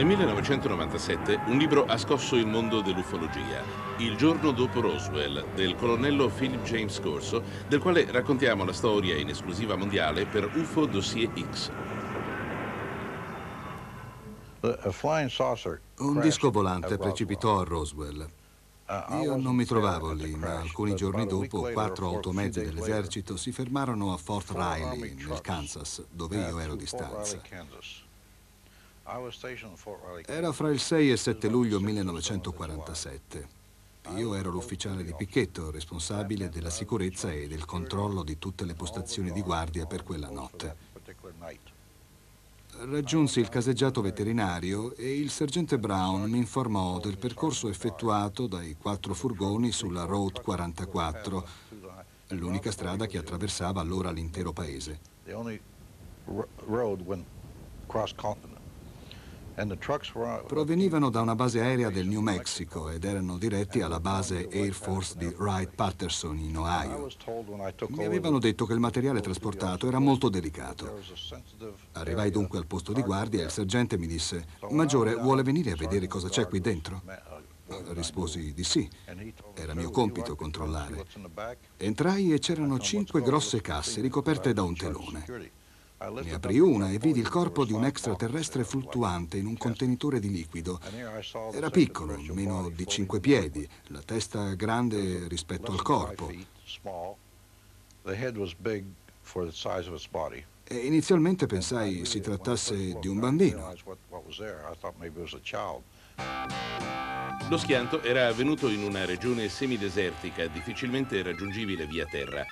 Nel 1997 un libro ha scosso il mondo dell'ufologia, Il giorno dopo Roswell, del colonnello Philip James Corso, del quale raccontiamo la storia in esclusiva mondiale per UFO Dossier X. Un disco volante precipitò a Roswell. Io non mi trovavo lì, ma alcuni giorni dopo quattro automezzi dell'esercito si fermarono a Fort Riley, nel Kansas, dove io ero di stanza. Era fra il 6 e il 7 luglio 1947. Io ero l'ufficiale di picchetto, responsabile della sicurezza e del controllo di tutte le postazioni di guardia per quella notte. Raggiunsi il caseggiato veterinario e il sergente Brown mi informò del percorso effettuato dai quattro furgoni sulla Road 44, l'unica strada che attraversava allora l'intero paese. Provenivano da una base aerea del New Mexico ed erano diretti alla base Air Force di Wright-Patterson in Ohio. Mi avevano detto che il materiale trasportato era molto delicato. Arrivai dunque al posto di guardia e il sergente mi disse «Maggiore, vuole venire a vedere cosa c'è qui dentro?» Risposi di sì. Era mio compito controllare. Entrai e c'erano cinque grosse casse ricoperte da un telone. Ne aprì una e vidi il corpo di un extraterrestre fluttuante in un contenitore di liquido. Era piccolo, meno di cinque piedi, la testa grande rispetto al corpo. E inizialmente pensai si trattasse di un bambino. Lo schianto era avvenuto in una regione semidesertica, difficilmente raggiungibile via terra.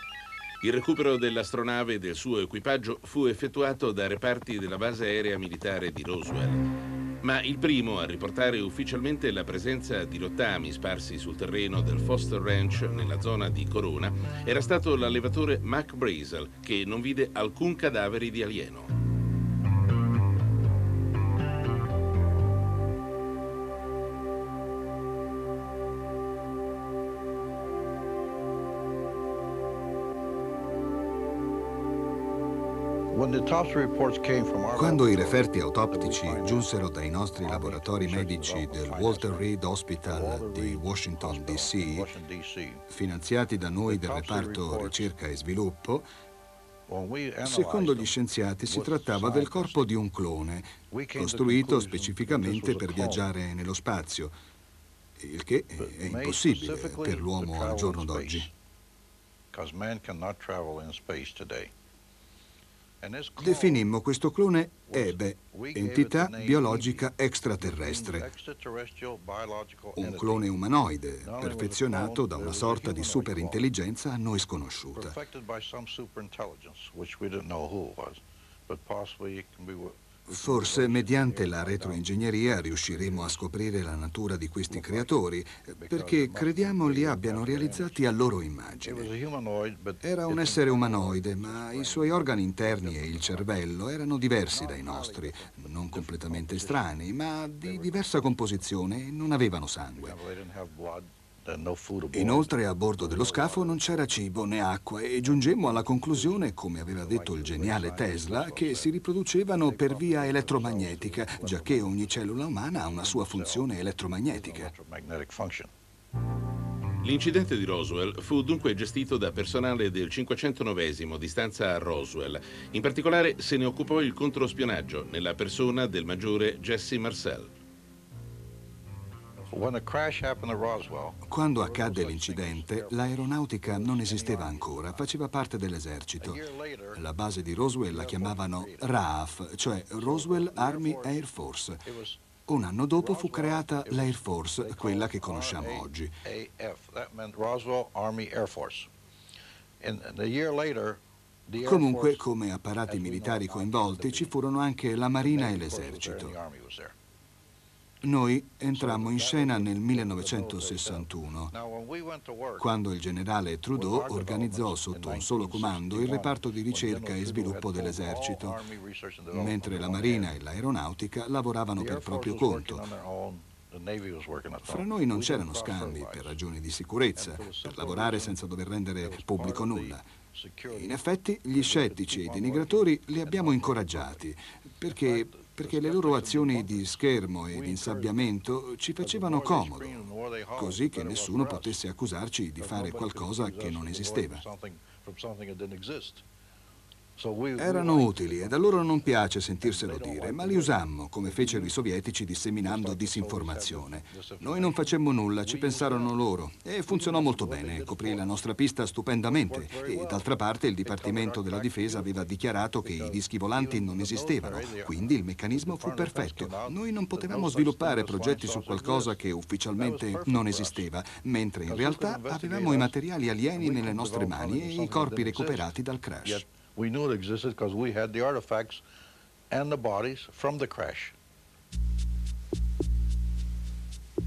Il recupero dell'astronave e del suo equipaggio fu effettuato da reparti della base aerea militare di Roswell. Ma il primo a riportare ufficialmente la presenza di rottami sparsi sul terreno del Foster Ranch nella zona di Corona era stato l'allevatore Mac Brazel, che non vide alcun cadavere di alieno. Quando i referti autoptici giunsero dai nostri laboratori medici del Walter Reed Hospital di Washington, D.C., finanziati da noi del reparto ricerca e sviluppo, Secondo gli scienziati si trattava del corpo di un clone, costruito specificamente per viaggiare nello spazio, il che è impossibile per l'uomo al giorno d'oggi. Definimmo questo clone EBE, entità biologica extraterrestre, un clone umanoide perfezionato da una sorta di superintelligenza a noi sconosciuta. Forse mediante la retroingegneria riusciremo a scoprire la natura di questi creatori, perché crediamo li abbiano realizzati a loro immagine. Era un essere umanoide, ma i suoi organi interni e il cervello erano diversi dai nostri, non completamente estranei, ma di diversa composizione e non avevano sangue. Inoltre a bordo dello scafo non c'era cibo né acqua e giungemmo alla conclusione, come aveva detto il geniale Tesla, che si riproducevano per via elettromagnetica, giacché ogni cellula umana ha una sua funzione elettromagnetica. L'incidente di Roswell fu dunque gestito da personale del 509 di stanza a Roswell. In particolare se ne occupò il controspionaggio nella persona del maggiore Jesse Marcel. Quando accadde l'incidente, l'aeronautica non esisteva ancora, faceva parte dell'esercito. La base di Roswell la chiamavano RAF, cioè Roswell Army Air Force. Un anno dopo fu creata l'Air Force, quella che conosciamo oggi. Comunque, come apparati militari coinvolti, ci furono anche la Marina e l'Esercito. Noi entrammo in scena nel 1961, quando il generale Trudeau organizzò sotto un solo comando il reparto di ricerca e sviluppo dell'esercito, mentre la Marina e l'Aeronautica lavoravano per proprio conto. Fra noi non c'erano scambi per ragioni di sicurezza, per lavorare senza dover rendere pubblico nulla. In effetti, gli scettici e i denigratori li abbiamo incoraggiati, perché perché le loro azioni di schermo e di insabbiamento ci facevano comodo, così che nessuno potesse accusarci di fare qualcosa che non esisteva. Erano utili ed a loro non piace sentirselo dire, ma li usammo, come fecero i sovietici disseminando disinformazione. Noi non facemmo nulla, ci pensarono loro e funzionò molto bene, coprì la nostra pista stupendamente. E d'altra parte il Dipartimento della Difesa aveva dichiarato che i dischi volanti non esistevano, quindi il meccanismo fu perfetto. Noi non potevamo sviluppare progetti su qualcosa che ufficialmente non esisteva, mentre in realtà avevamo i materiali alieni nelle nostre mani e i corpi recuperati dal crash. We knew it existed because we had the artifacts and the bodies from the crash.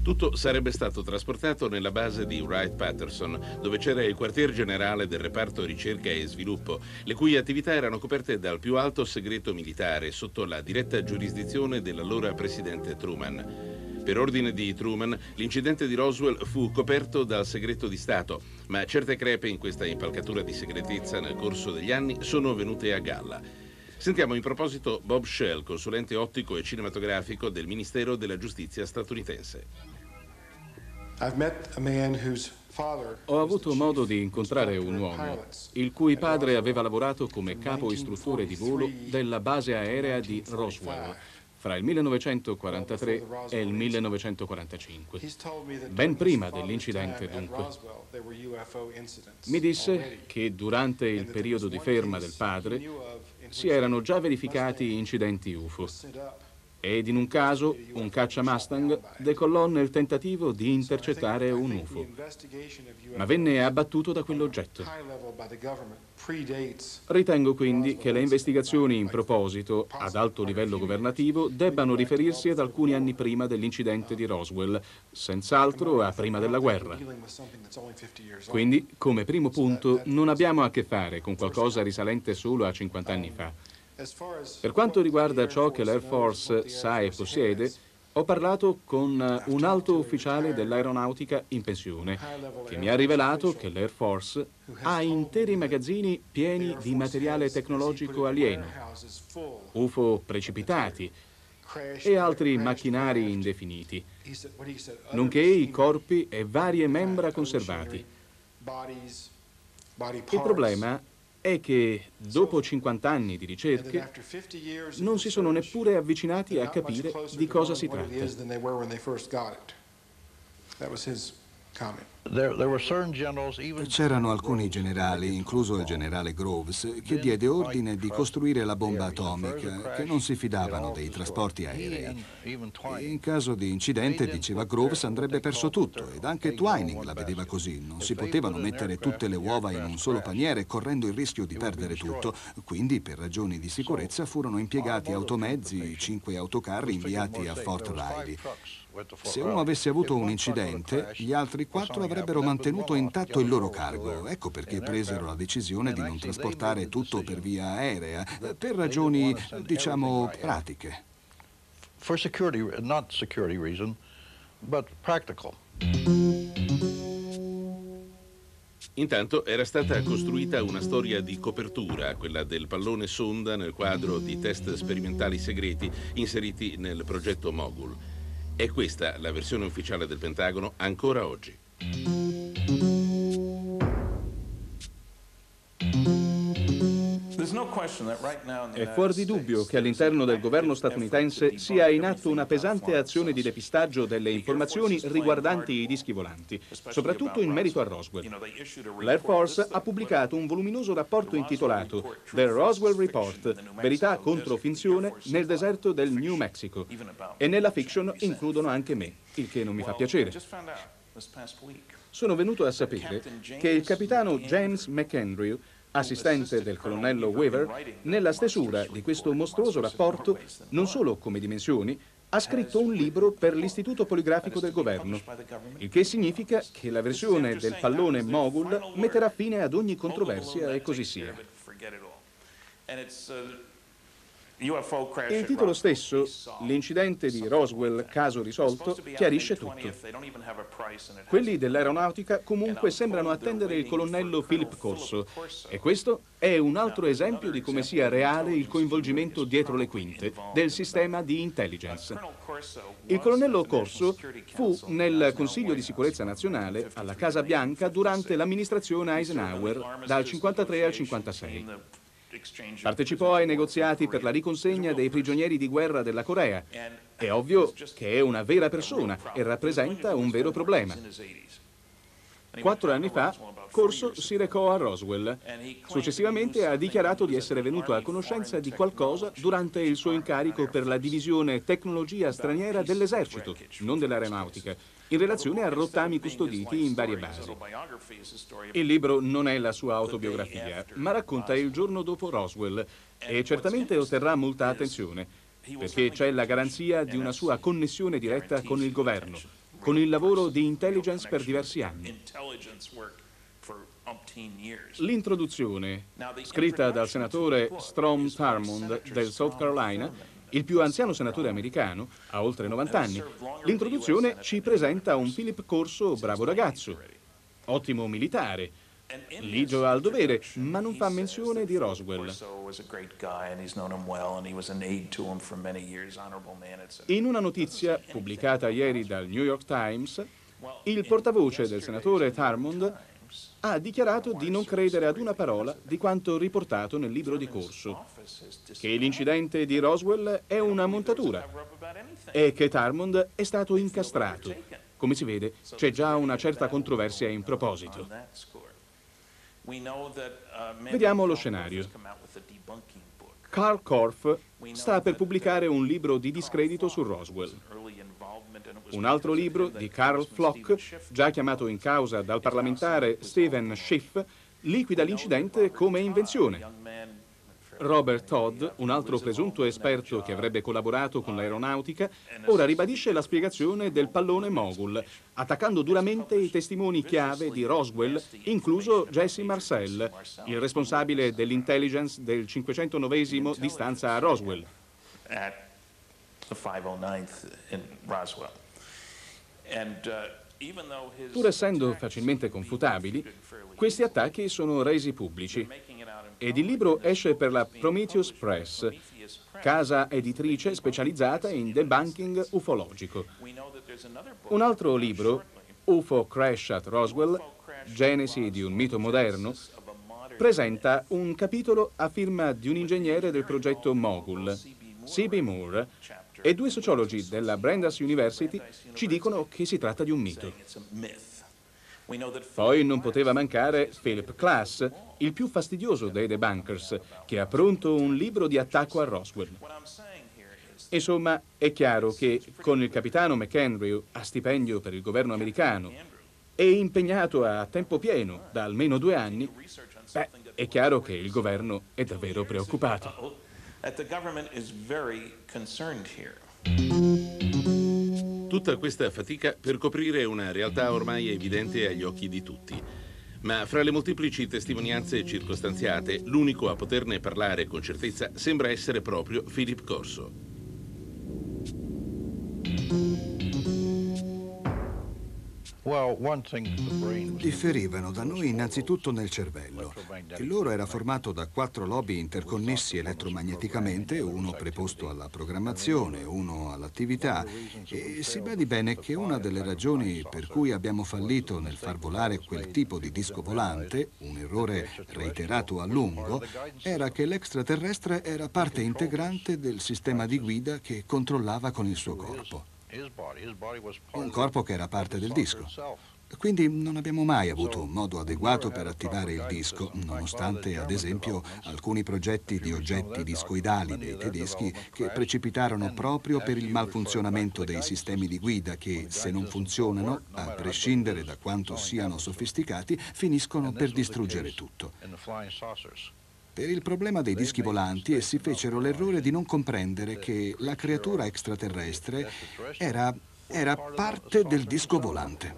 Tutto sarebbe stato trasportato nella base di Wright-Patterson, dove c'era il quartier generale del reparto ricerca e sviluppo, le cui attività erano coperte dal più alto segreto militare sotto la diretta giurisdizione dell'allora presidente Truman. Per ordine di Truman, l'incidente di Roswell fu coperto dal segreto di Stato, ma certe crepe in questa impalcatura di segretezza nel corso degli anni sono venute a galla. Sentiamo in proposito Bob Shell, consulente ottico e cinematografico del Ministero della Giustizia statunitense. Ho avuto modo di incontrare un uomo, il cui padre aveva lavorato come capo istruttore di volo della base aerea di Roswell fra il 1943 e il 1945, ben prima dell'incidente dunque. Mi disse che durante il periodo di ferma del padre si erano già verificati incidenti UFO ed in un caso un caccia Mustang decollò nel tentativo di intercettare un UFO, ma venne abbattuto da quell'oggetto. Ritengo quindi che le investigazioni in proposito, ad alto livello governativo, debbano riferirsi ad alcuni anni prima dell'incidente di Roswell, senz'altro a prima della guerra. Quindi, come primo punto, non abbiamo a che fare con qualcosa risalente solo a 50 anni fa. Per quanto riguarda ciò che l'Air Force sa e possiede, ho parlato con eh, un alto ufficiale dell'aeronautica in pensione che mi ha rivelato che l'Air Force ha interi magazzini pieni di materiale tecnologico alieno, UFO precipitati e altri macchinari indefiniti, nonché i corpi e varie membra conservati. Il problema è che dopo 50 anni di ricerche non si sono neppure avvicinati a capire di cosa si tratta. C'erano alcuni generali, incluso il generale Groves, che diede ordine di costruire la bomba atomica, che non si fidavano dei trasporti aerei. E in caso di incidente, diceva Groves, andrebbe perso tutto, ed anche Twining la vedeva così. Non si potevano mettere tutte le uova in un solo paniere, correndo il rischio di perdere tutto. Quindi, per ragioni di sicurezza, furono impiegati automezzi, cinque autocarri inviati a Fort Riley. Se uno avesse avuto un incidente, gli altri quattro avrebbero mantenuto intatto il loro cargo. Ecco perché presero la decisione di non trasportare tutto per via aerea, per ragioni, diciamo, pratiche. For security, not security reason, but practical. Intanto era stata costruita una storia di copertura, quella del pallone sonda nel quadro di test sperimentali segreti inseriti nel progetto Mogul. È questa la versione ufficiale del Pentagono ancora oggi. È fuori di dubbio che all'interno del governo statunitense sia in atto una pesante azione di depistaggio delle informazioni riguardanti i dischi volanti, soprattutto in merito a Roswell. L'Air Force ha pubblicato un voluminoso rapporto intitolato The Roswell Report, verità contro finzione nel deserto del New Mexico. E nella fiction includono anche me, il che non mi fa piacere. Sono venuto a sapere che il capitano James McAndrew assistente del colonnello Weaver, nella stesura di questo mostruoso rapporto, non solo come dimensioni, ha scritto un libro per l'Istituto Poligrafico del Governo, il che significa che la versione del pallone Mogul metterà fine ad ogni controversia e così sia. Il titolo stesso, l'incidente di Roswell, caso risolto, chiarisce tutto. Quelli dell'aeronautica comunque sembrano attendere il colonnello Philip Corso e questo è un altro esempio di come sia reale il coinvolgimento dietro le quinte del sistema di intelligence. Il colonnello Corso fu nel Consiglio di sicurezza nazionale alla Casa Bianca durante l'amministrazione Eisenhower dal 53 al 56. Partecipò ai negoziati per la riconsegna dei prigionieri di guerra della Corea. È ovvio che è una vera persona e rappresenta un vero problema. Quattro anni fa, Corso si recò a Roswell. Successivamente ha dichiarato di essere venuto a conoscenza di qualcosa durante il suo incarico per la divisione tecnologia straniera dell'esercito, non dell'aeronautica, in relazione a rottami custoditi in varie basi. Il libro non è la sua autobiografia, ma racconta il giorno dopo Roswell e certamente otterrà molta attenzione, perché c'è la garanzia di una sua connessione diretta con il governo con il lavoro di intelligence per diversi anni. L'introduzione, scritta dal senatore Strom Thurmond del South Carolina, il più anziano senatore americano, ha oltre 90 anni, l'introduzione ci presenta un Philip Corso bravo ragazzo, ottimo militare, ligio al dovere, ma non fa menzione di Roswell. In una notizia pubblicata ieri dal New York Times, il portavoce del senatore Thurmond ha dichiarato di non credere ad una parola di quanto riportato nel libro di corso, che l'incidente di Roswell è una montatura e che Thurmond è stato incastrato. Come si vede, c'è già una certa controversia in proposito. Vediamo lo scenario. Carl Korff sta per pubblicare un libro di discredito su Roswell. Un altro libro di Carl Flock, già chiamato in causa dal parlamentare Stephen Schiff, liquida l'incidente come invenzione. Robert Todd, un altro presunto esperto che avrebbe collaborato con l'aeronautica, ora ribadisce la spiegazione del pallone Mogul, attaccando duramente i testimoni chiave di Roswell, incluso Jesse Marcel, il responsabile dell'intelligence del 509 di stanza a Roswell. Pur essendo facilmente confutabili, questi attacchi sono resi pubblici. Ed il libro esce per la Prometheus Press, casa editrice specializzata in debunking ufologico. Un altro libro, UFO Crash at Roswell, Genesi di un mito moderno, presenta un capitolo a firma di un ingegnere del progetto Mogul, C.B. Moore, e due sociologi della Brandeis University ci dicono che si tratta di un mito. Poi non poteva mancare Philip Klass, il più fastidioso dei debunkers, che ha pronto un libro di attacco a Roswell. Insomma, è chiaro che con il capitano McHenry a stipendio per il governo americano e impegnato a tempo pieno da almeno due anni, beh, è chiaro che il governo è davvero preoccupato. Tutta questa fatica per coprire una realtà ormai evidente agli occhi di tutti. Ma fra le molteplici testimonianze circostanziate, l'unico a poterne parlare con certezza sembra essere proprio Philip Corso. Differivano da noi innanzitutto nel cervello. Il loro era formato da quattro lobi interconnessi elettromagneticamente, uno preposto alla programmazione, uno all'attività. E si badi bene che una delle ragioni per cui abbiamo fallito nel far volare quel tipo di disco volante, un errore reiterato a lungo, era che l'extraterrestre era parte integrante del sistema di guida che controllava con il suo corpo un corpo che era parte del disco. Quindi non abbiamo mai avuto un modo adeguato per attivare il disco, nonostante, ad esempio, alcuni progetti di oggetti discoidali dei tedeschi che precipitarono proprio per il malfunzionamento dei sistemi di guida che, se non funzionano, a prescindere da quanto siano sofisticati, finiscono per distruggere tutto. Per il problema dei dischi volanti essi fecero l'errore di non comprendere che la creatura extraterrestre era, era parte del disco volante.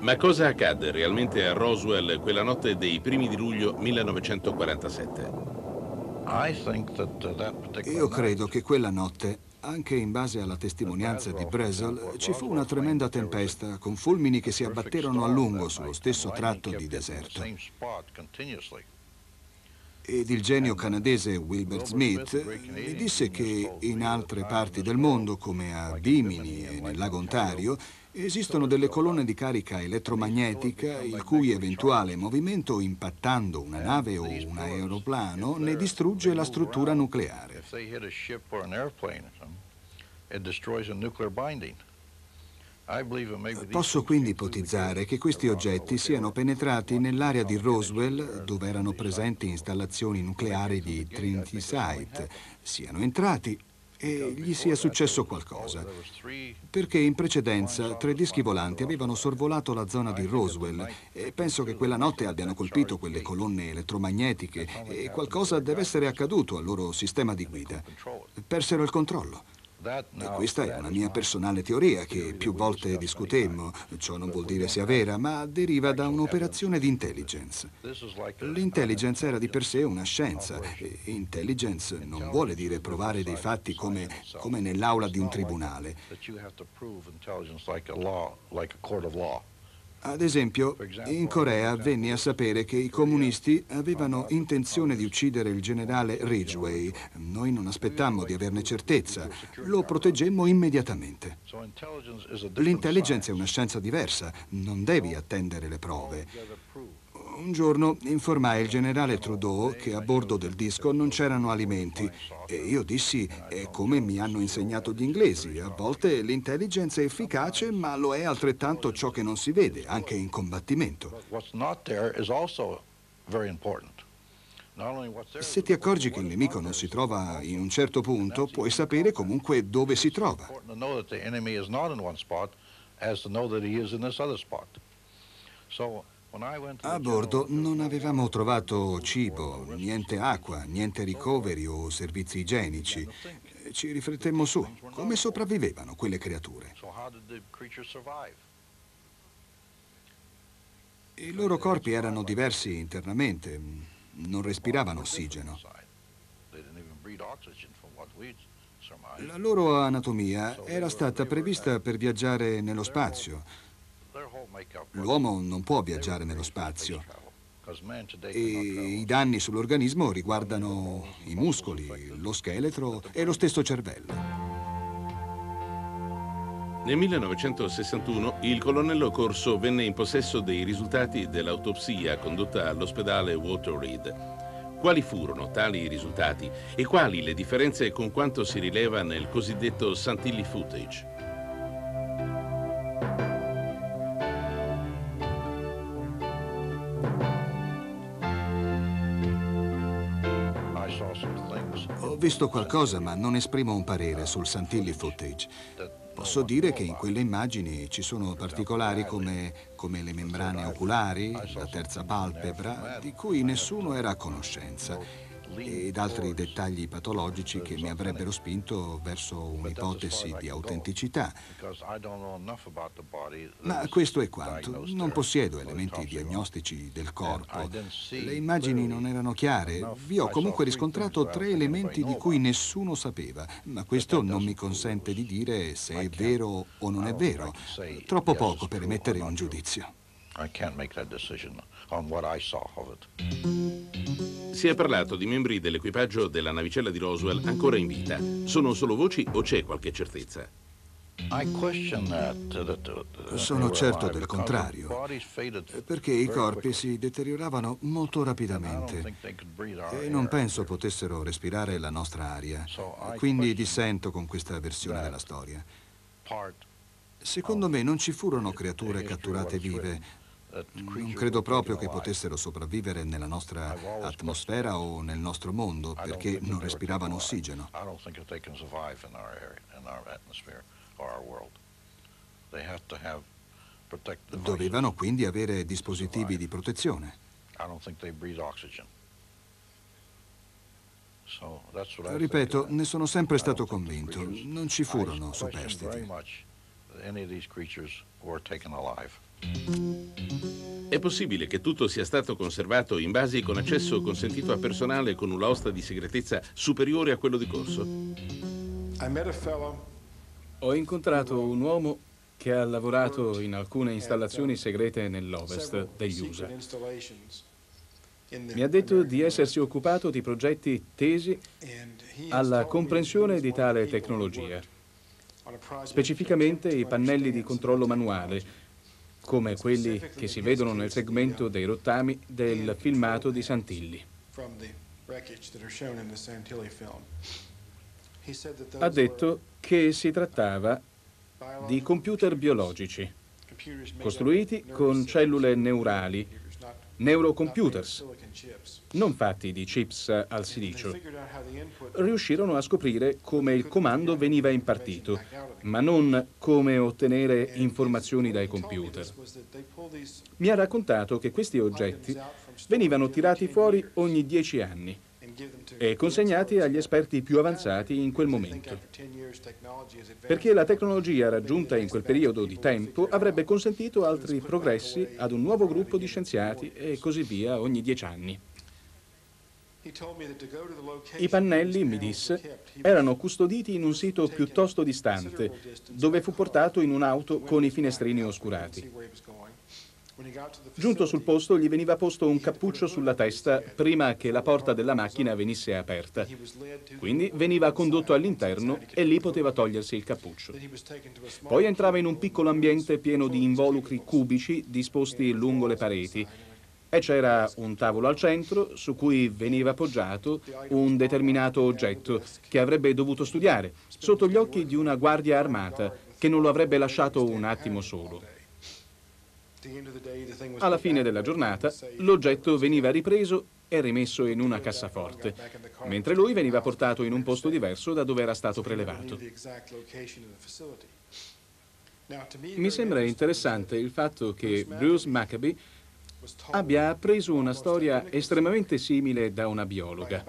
Ma cosa accadde realmente a Roswell quella notte dei primi di luglio 1947? Io credo che quella notte, anche in base alla testimonianza di Bresel, ci fu una tremenda tempesta con fulmini che si abbatterono a lungo sullo stesso tratto di deserto. Ed il genio canadese Wilbert Smith mi disse che in altre parti del mondo, come a Bimini e nel lago Ontario, Esistono delle colonne di carica elettromagnetica il cui eventuale movimento impattando una nave o un aeroplano ne distrugge la struttura nucleare. Posso quindi ipotizzare che questi oggetti siano penetrati nell'area di Roswell, dove erano presenti installazioni nucleari di Trinity Site, siano entrati e gli sia successo qualcosa, perché in precedenza tre dischi volanti avevano sorvolato la zona di Roswell e penso che quella notte abbiano colpito quelle colonne elettromagnetiche e qualcosa deve essere accaduto al loro sistema di guida. Persero il controllo. E questa è una mia personale teoria che più volte discutemmo. Ciò non vuol dire sia vera, ma deriva da un'operazione di intelligence. L'intelligence era di per sé una scienza. E intelligence non vuole dire provare dei fatti come, come nell'aula di un tribunale. Ad esempio, in Corea venne a sapere che i comunisti avevano intenzione di uccidere il generale Ridgway. Noi non aspettammo di averne certezza, lo proteggemmo immediatamente. L'intelligence è una scienza diversa, non devi attendere le prove. Un giorno informai il generale Trudeau che a bordo del disco non c'erano alimenti e io dissi è come mi hanno insegnato gli inglesi. A volte l'intelligence è efficace ma lo è altrettanto ciò che non si vede, anche in combattimento. Se ti accorgi che il nemico non si trova in un certo punto, puoi sapere comunque dove si trova. So a bordo non avevamo trovato cibo, niente acqua, niente ricoveri o servizi igienici. Ci riflettemmo su, come sopravvivevano quelle creature. I loro corpi erano diversi internamente, non respiravano ossigeno. La loro anatomia era stata prevista per viaggiare nello spazio, L'uomo non può viaggiare nello spazio e i danni sull'organismo riguardano i muscoli, lo scheletro e lo stesso cervello. Nel 1961 il colonnello Corso venne in possesso dei risultati dell'autopsia condotta all'ospedale Walter Reed. Quali furono tali risultati e quali le differenze con quanto si rileva nel cosiddetto Santilli footage? Visto qualcosa, ma non esprimo un parere sul Santilli footage. Posso dire che in quelle immagini ci sono particolari come, come le membrane oculari, la terza palpebra, di cui nessuno era a conoscenza ed altri dettagli patologici che mi avrebbero spinto verso un'ipotesi di autenticità. Ma questo è quanto. Non possiedo elementi diagnostici del corpo. Le immagini non erano chiare. Vi ho comunque riscontrato tre elementi di cui nessuno sapeva, ma questo non mi consente di dire se è vero o non è vero. Troppo poco per emettere un giudizio. I can't make that decision on what I saw of it. Si è parlato di membri dell'equipaggio della navicella di Roswell ancora in vita. Sono solo voci o c'è qualche certezza? Sono certo del contrario, perché i corpi si deterioravano molto rapidamente e non penso potessero respirare la nostra aria, quindi dissento con questa versione della storia. Secondo me non ci furono creature catturate vive, non credo proprio che potessero sopravvivere nella nostra atmosfera o nel nostro mondo perché non respiravano ossigeno. Dovevano quindi avere dispositivi di protezione. Ripeto, ne sono sempre stato convinto. Non ci furono superstiti. È possibile che tutto sia stato conservato in basi con accesso consentito a personale con una osta di segretezza superiore a quello di corso? Ho incontrato un uomo che ha lavorato in alcune installazioni segrete nell'ovest degli USA. Mi ha detto di essersi occupato di progetti tesi alla comprensione di tale tecnologia, specificamente i pannelli di controllo manuale, come quelli che si vedono nel segmento dei rottami del filmato di Santilli. Ha detto che si trattava di computer biologici, costruiti con cellule neurali, neurocomputers, non fatti di chips al silicio. Riuscirono a scoprire come il comando veniva impartito, ma non come ottenere informazioni dai computer. Mi ha raccontato che questi oggetti venivano tirati fuori ogni dieci anni e consegnati agli esperti più avanzati in quel momento. Perché la tecnologia raggiunta in quel periodo di tempo avrebbe consentito altri progressi ad un nuovo gruppo di scienziati e così via ogni dieci anni. I pannelli, mi disse, erano custoditi in un sito piuttosto distante, dove fu portato in un'auto con i finestrini oscurati. Giunto sul posto gli veniva posto un cappuccio sulla testa prima che la porta della macchina venisse aperta. Quindi veniva condotto all'interno e lì poteva togliersi il cappuccio. Poi entrava in un piccolo ambiente pieno di involucri cubici disposti lungo le pareti e c'era un tavolo al centro su cui veniva appoggiato un determinato oggetto che avrebbe dovuto studiare sotto gli occhi di una guardia armata che non lo avrebbe lasciato un attimo solo. Alla fine della giornata l'oggetto veniva ripreso e rimesso in una cassaforte, mentre lui veniva portato in un posto diverso da dove era stato prelevato. Mi sembra interessante il fatto che Bruce Maccabee abbia appreso una storia estremamente simile da una biologa.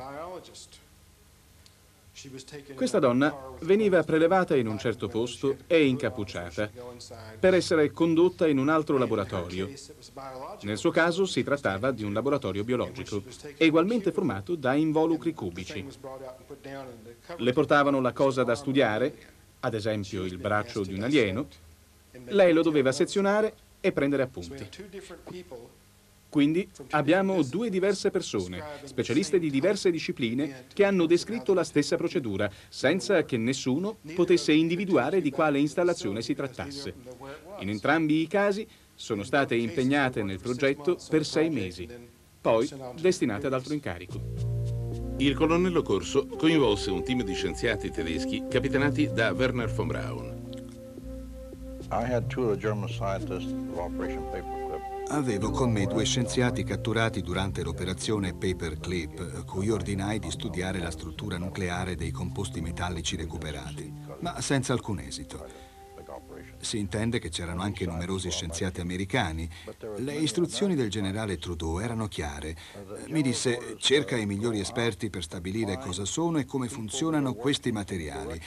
Questa donna veniva prelevata in un certo posto e incappucciata per essere condotta in un altro laboratorio. Nel suo caso si trattava di un laboratorio biologico, ugualmente formato da involucri cubici. Le portavano la cosa da studiare, ad esempio il braccio di un alieno, lei lo doveva sezionare e prendere appunti. Quindi abbiamo due diverse persone, specialiste di diverse discipline, che hanno descritto la stessa procedura, senza che nessuno potesse individuare di quale installazione si trattasse. In entrambi i casi sono state impegnate nel progetto per sei mesi, poi destinate ad altro incarico. Il colonnello Corso coinvolse un team di scienziati tedeschi capitanati da Werner von Braun. I had two of the German scientists of Operation Paper Avevo con me due scienziati catturati durante l'operazione Paperclip, cui ordinai di studiare la struttura nucleare dei composti metallici recuperati, ma senza alcun esito. Si intende che c'erano anche numerosi scienziati americani. Le istruzioni del generale Trudeau erano chiare. Mi disse, cerca i migliori esperti per stabilire cosa sono e come funzionano questi materiali.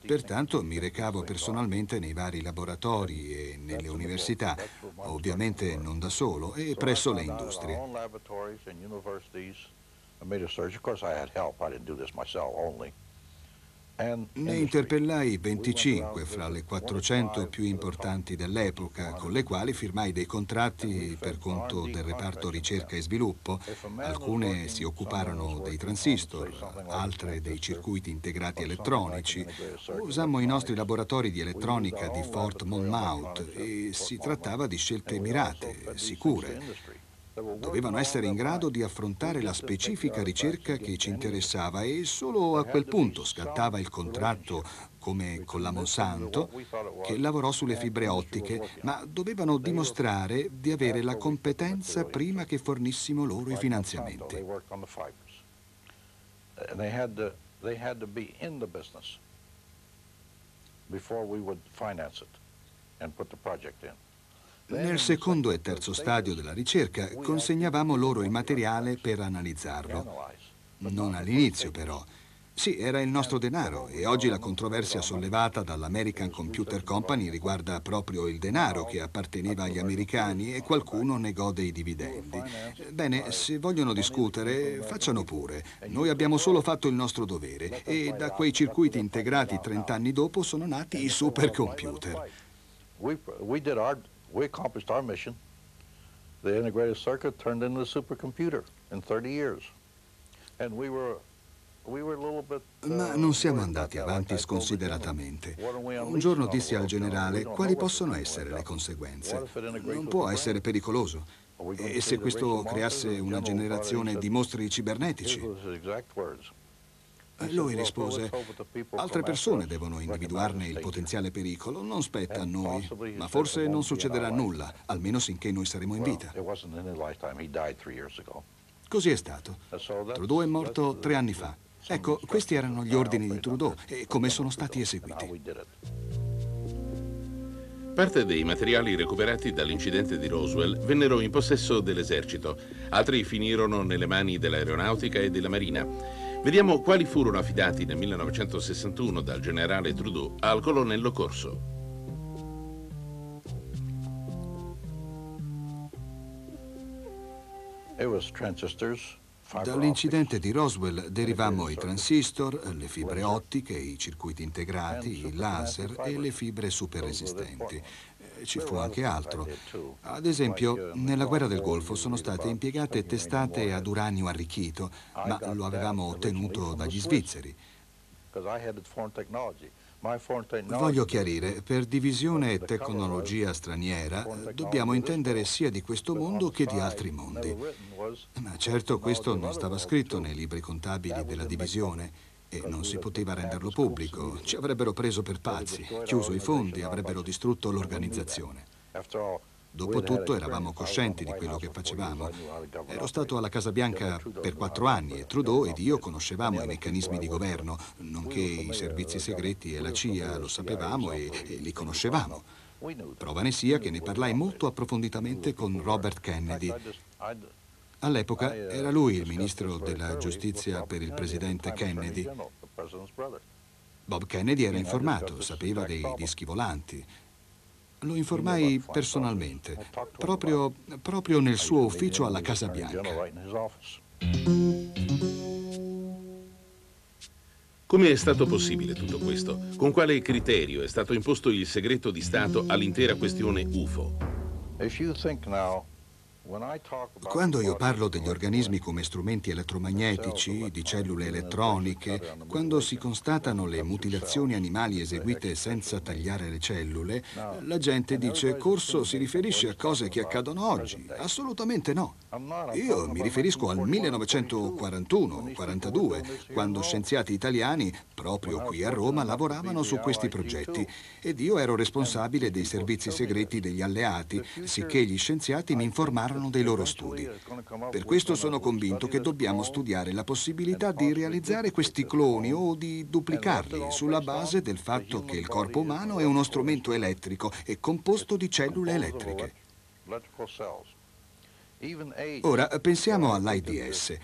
Pertanto mi recavo personalmente nei vari laboratori e nelle università, ovviamente non da solo, e presso le industrie. I made a search. Of course, I had help. I didn't do this myself only. Ne interpellai 25 fra le 400 più importanti dell'epoca, con le quali firmai dei contratti per conto del reparto ricerca e sviluppo. Alcune si occuparono dei transistor, altre dei circuiti integrati elettronici. Usammo i nostri laboratori di elettronica di Fort Monmouth e si trattava di scelte mirate, sicure. Dovevano essere in grado di affrontare la specifica ricerca che ci interessava e solo a quel punto scattava il contratto come con la Monsanto, che lavorò sulle fibre ottiche, ma dovevano dimostrare di avere la competenza prima che fornissimo loro i finanziamenti. before we would finance it and put the project in. Nel secondo e terzo stadio della ricerca consegnavamo loro il materiale per analizzarlo. Non all'inizio però. Sì, era il nostro denaro e oggi la controversia sollevata dall'American Computer Company riguarda proprio il denaro che apparteneva agli americani e qualcuno negò dei dividendi. Bene, se vogliono discutere, facciano pure. Noi abbiamo solo fatto il nostro dovere e da quei circuiti integrati 30 anni dopo sono nati i supercomputer. Accomplished our mission. The integrated circuit turned into a supercomputer in 30 years. And we were ma non siamo andati avanti sconsideratamente. Un giorno dissi al generale quali possono essere le conseguenze. Non può essere pericoloso. E se questo creasse una generazione di mostri cibernetici? Lui rispose, altre persone devono individuarne il potenziale pericolo, non spetta a noi, ma forse non succederà nulla, almeno finché noi saremo in vita. Così è stato. Trudeau è morto tre anni fa. Ecco, questi erano gli ordini di Trudeau e come sono stati eseguiti. Parte dei materiali recuperati dall'incidente di Roswell vennero in possesso dell'esercito, altri finirono nelle mani dell'aeronautica e della marina. Vediamo quali furono affidati nel 1961 dal generale Trudeau al colonnello Corso. Dall'incidente di Roswell derivammo i transistor, le fibre ottiche, i circuiti integrati, i laser e le fibre superresistenti. Eh, ci fu anche altro. Ad esempio, nella guerra del Golfo sono state impiegate testate ad uranio arricchito, ma lo avevamo ottenuto dagli svizzeri. Voglio chiarire, per divisione e tecnologia straniera dobbiamo intendere sia di questo mondo che di altri mondi. Ma certo questo non stava scritto nei libri contabili della divisione e non si poteva renderlo pubblico. Ci avrebbero preso per pazzi, chiuso i fondi, avrebbero distrutto l'organizzazione. Dopotutto eravamo coscienti di quello che facevamo. Ero stato alla Casa Bianca per quattro anni e Trudeau ed io conoscevamo i meccanismi di governo, nonché i servizi segreti e la CIA, lo sapevamo e, e li conoscevamo. Prova ne sia che ne parlai molto approfonditamente con Robert Kennedy. All'epoca era lui il ministro della giustizia per il presidente Kennedy. Bob Kennedy era informato, sapeva dei dischi volanti. Lo informai personalmente, proprio, proprio nel suo ufficio alla Casa Bianca. Come è stato possibile tutto questo? Con quale criterio è stato imposto il segreto di Stato all'intera questione UFO? Quando io parlo degli organismi come strumenti elettromagnetici, di cellule elettroniche, quando si constatano le mutilazioni animali eseguite senza tagliare le cellule, la gente dice Corso si riferisce a cose che accadono oggi. Assolutamente no. Io mi riferisco al 1941-42, quando scienziati italiani, proprio qui a Roma, lavoravano su questi progetti. ed io ero responsabile dei servizi segreti degli alleati, sicché gli scienziati mi informarono parlano dei loro studi. Per questo sono convinto che dobbiamo studiare la possibilità di realizzare questi cloni o di duplicarli sulla base del fatto che il corpo umano è uno strumento elettrico e composto di cellule elettriche. Ora pensiamo all'AIDS.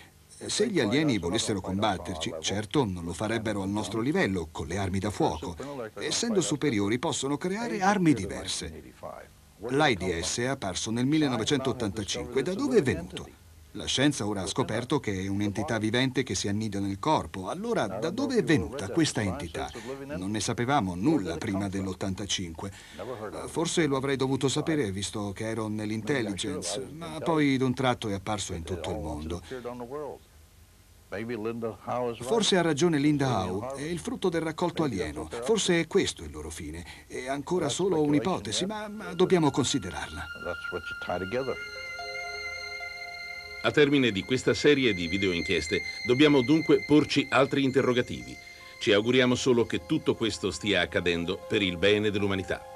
Se gli alieni volessero combatterci, certo non lo farebbero al nostro livello, con le armi da fuoco. Essendo superiori possono creare armi diverse. L'AIDS è apparso nel 1985. Da dove è venuto? La scienza ora ha scoperto che è un'entità vivente che si annida nel corpo. Allora, da dove è venuta questa entità? Non ne sapevamo nulla prima dell'85. Forse lo avrei dovuto sapere visto che ero nell'intelligence, ma poi d'un tratto è apparso in tutto il mondo. Forse ha ragione Linda Howe, è il frutto del raccolto alieno. Forse è questo il loro fine. È ancora solo un'ipotesi, ma, ma dobbiamo considerarla. A termine di questa serie di videoinchieste dobbiamo dunque porci altri interrogativi. Ci auguriamo solo che tutto questo stia accadendo per il bene dell'umanità.